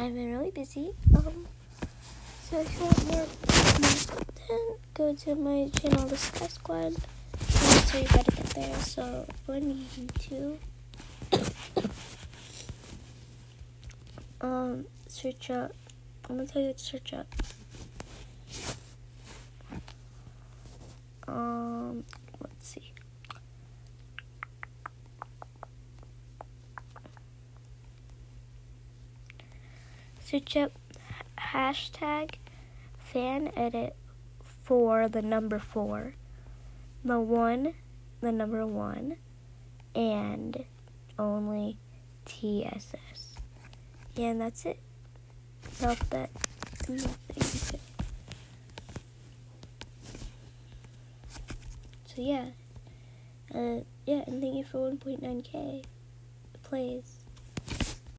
I've been really busy. Um, so if you want more content, go to my channel, The Sky Squad. So you gotta get there. So go on YouTube. um, search up. I'm gonna tell you what to search up. Up hashtag fan edit for the number four, the one, the number one, and only TSS. Yeah, and that's it. Alphabet. Nothing. So yeah. Uh, yeah, and thank you for 1.9k plays.